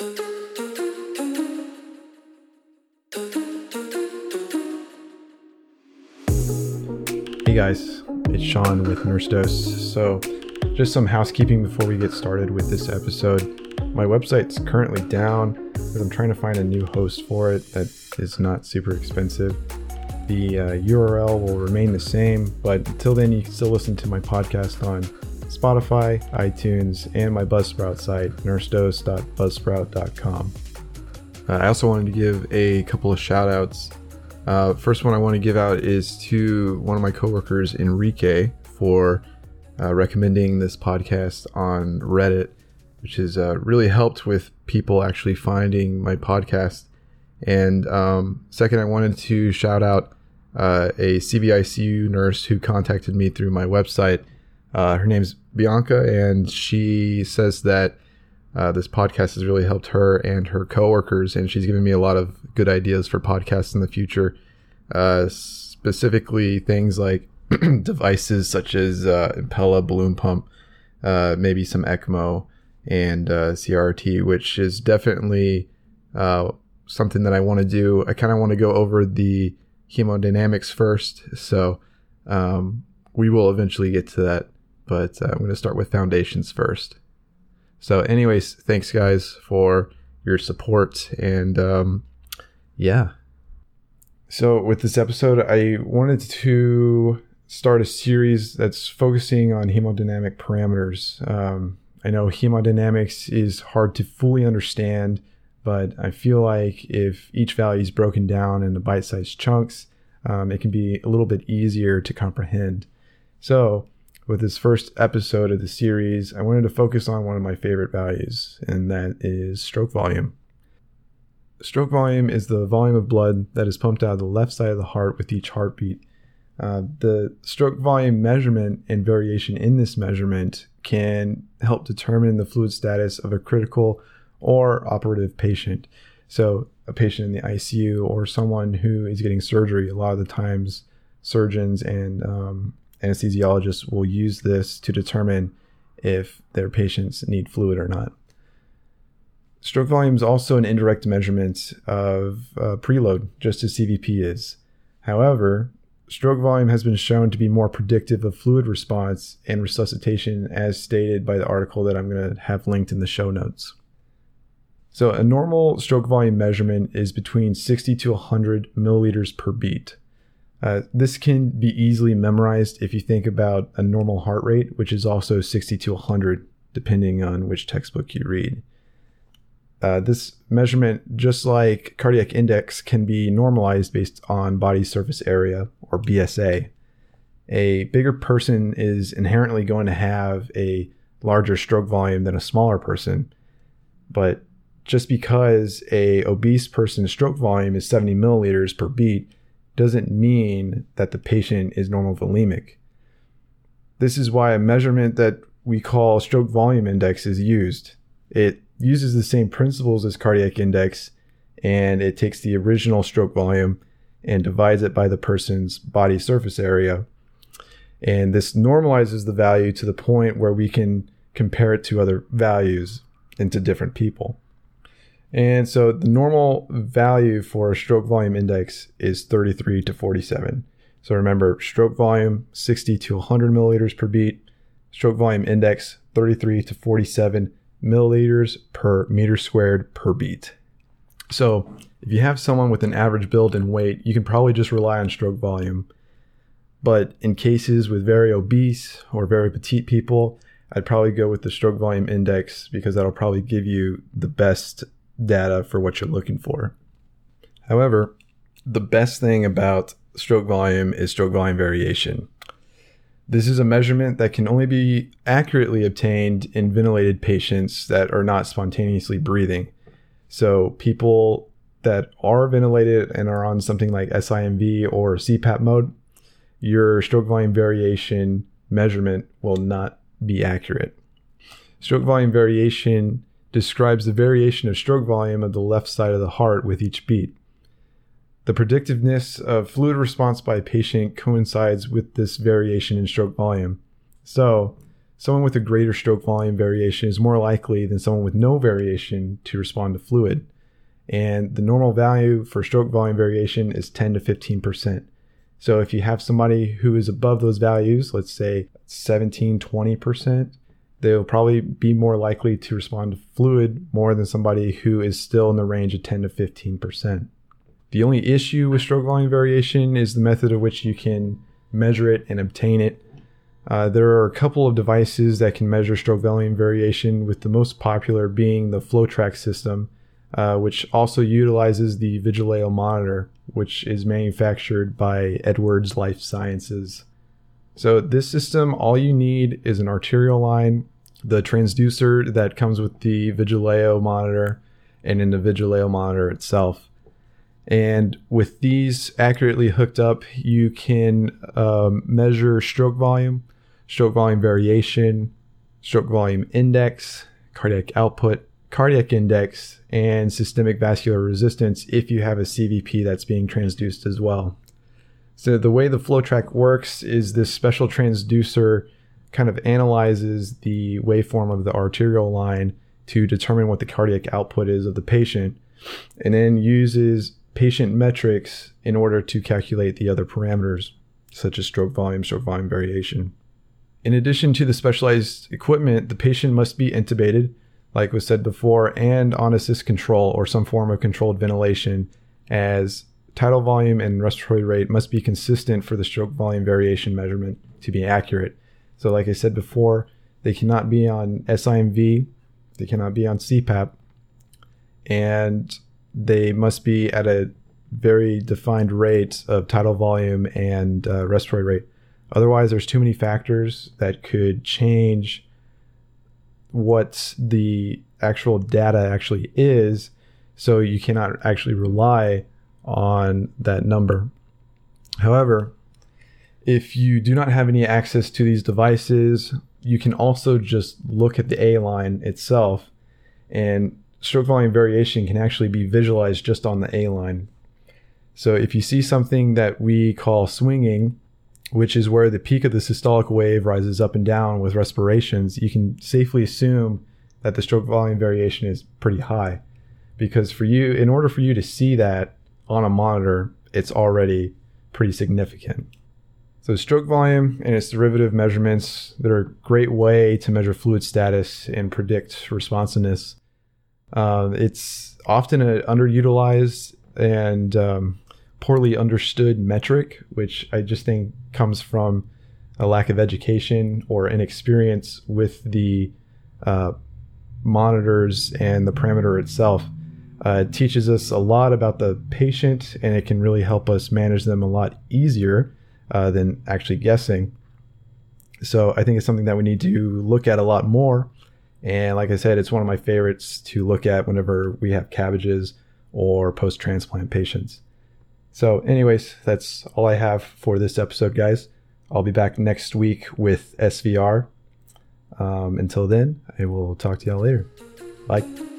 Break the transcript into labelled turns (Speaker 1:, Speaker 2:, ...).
Speaker 1: Hey guys, it's Sean with Nurse Dose. So, just some housekeeping before we get started with this episode. My website's currently down because I'm trying to find a new host for it that is not super expensive. The uh, URL will remain the same, but until then, you can still listen to my podcast on Spotify, iTunes, and my Buzzsprout site, nursedose.buzzsprout.com. Uh, I also wanted to give a couple of shout outs uh, first one I want to give out is to one of my coworkers, Enrique, for uh, recommending this podcast on Reddit, which has uh, really helped with people actually finding my podcast. And um, second, I wanted to shout out uh, a CVICU nurse who contacted me through my website. Uh, her name's Bianca, and she says that uh, this podcast has really helped her and her coworkers, and she's given me a lot of good ideas for podcasts in the future. Uh, specifically, things like devices such as uh, Impella balloon pump, uh, maybe some ECMO and uh, CRT, which is definitely uh, something that I want to do. I kind of want to go over the hemodynamics first, so um, we will eventually get to that. But uh, I'm going to start with foundations first. So, anyways, thanks guys for your support and um, yeah. So, with this episode, I wanted to start a series that's focusing on hemodynamic parameters. Um, I know hemodynamics is hard to fully understand, but I feel like if each value is broken down into bite sized chunks, um, it can be a little bit easier to comprehend. So, with this first episode of the series, I wanted to focus on one of my favorite values, and that is stroke volume. Stroke volume is the volume of blood that is pumped out of the left side of the heart with each heartbeat. Uh, the stroke volume measurement and variation in this measurement can help determine the fluid status of a critical or operative patient. So, a patient in the ICU or someone who is getting surgery, a lot of the times surgeons and um, anesthesiologists will use this to determine if their patients need fluid or not. Stroke volume is also an indirect measurement of uh, preload, just as CVP is. However, stroke volume has been shown to be more predictive of fluid response and resuscitation, as stated by the article that I'm going to have linked in the show notes. So, a normal stroke volume measurement is between 60 to 100 milliliters per beat. Uh, this can be easily memorized if you think about a normal heart rate, which is also 60 to 100, depending on which textbook you read. Uh, this measurement, just like cardiac index, can be normalized based on body surface area or BSA. A bigger person is inherently going to have a larger stroke volume than a smaller person, but just because a obese person's stroke volume is 70 milliliters per beat doesn't mean that the patient is normal volemic. This is why a measurement that we call stroke volume index is used. It uses the same principles as cardiac index and it takes the original stroke volume and divides it by the person's body surface area. And this normalizes the value to the point where we can compare it to other values and to different people. And so the normal value for stroke volume index is 33 to 47. So remember, stroke volume 60 to 100 milliliters per beat, stroke volume index 33 to 47 milliliters per meter squared per beat. So if you have someone with an average build and weight, you can probably just rely on stroke volume. But in cases with very obese or very petite people, I'd probably go with the stroke volume index because that'll probably give you the best data for what you're looking for. However, the best thing about stroke volume is stroke volume variation. This is a measurement that can only be accurately obtained in ventilated patients that are not spontaneously breathing. So, people that are ventilated and are on something like SIMV or CPAP mode, your stroke volume variation measurement will not be accurate. Stroke volume variation describes the variation of stroke volume of the left side of the heart with each beat. The predictiveness of fluid response by a patient coincides with this variation in stroke volume. So, someone with a greater stroke volume variation is more likely than someone with no variation to respond to fluid. And the normal value for stroke volume variation is 10 to 15%. So if you have somebody who is above those values, let's say 17, 20%, they'll probably be more likely to respond to fluid more than somebody who is still in the range of 10 to 15%. The only issue with stroke volume variation is the method of which you can measure it and obtain it. Uh, there are a couple of devices that can measure stroke volume variation, with the most popular being the FloTrac system, uh, which also utilizes the Vigileo monitor, which is manufactured by Edwards Lifesciences. So, this system, all you need is an arterial line, the transducer that comes with the Vigileo monitor, and in the Vigileo monitor itself. And with these accurately hooked up, you can um, measure stroke volume, stroke volume variation, stroke volume index, cardiac output, cardiac index, and systemic vascular resistance if you have a CVP that's being transduced as well. So the way the FloTrac works is this special transducer kind of analyzes the waveform of the arterial line to determine what the cardiac output is of the patient and then uses patient metrics in order to calculate the other parameters, such as stroke volume, stroke volume variation. In addition to the specialized equipment, the patient must be intubated, like was said before, and on assist control or some form of controlled ventilation, as tidal volume and respiratory rate must be consistent for the stroke volume variation measurement to be accurate. So, like I said before, they cannot be on SIMV, they cannot be on CPAP, and they must be at a very defined rate of tidal volume and uh, respiratory rate. Otherwise, there's too many factors that could change what the actual data actually is. So you cannot actually rely on that number. However, if you do not have any access to these devices, you can also just look at the A line itself and stroke volume variation can actually be visualized just on the A line. So if you see something that we call swinging, which is where the peak of the systolic wave rises up and down with respirations, you can safely assume that the stroke volume variation is pretty high. Because for you, in order for you to see that on a monitor, it's already pretty significant. So stroke volume and its derivative measurements, they're a great way to measure fluid status and predict responsiveness um, it's often an underutilized and um, poorly understood metric, which I just think comes from a lack of education or inexperience with the uh, monitors and the parameter itself. Uh, it teaches us a lot about the patient and it can really help us manage them a lot easier uh, than actually guessing. So I think it's something that we need to look at a lot more and like I said, it's one of my favorites to look at whenever we have CABGs or post transplant patients. So, anyways, that's all I have for this episode, guys. I'll be back next week with SVR. Um, until then, I will talk to y'all later. Bye.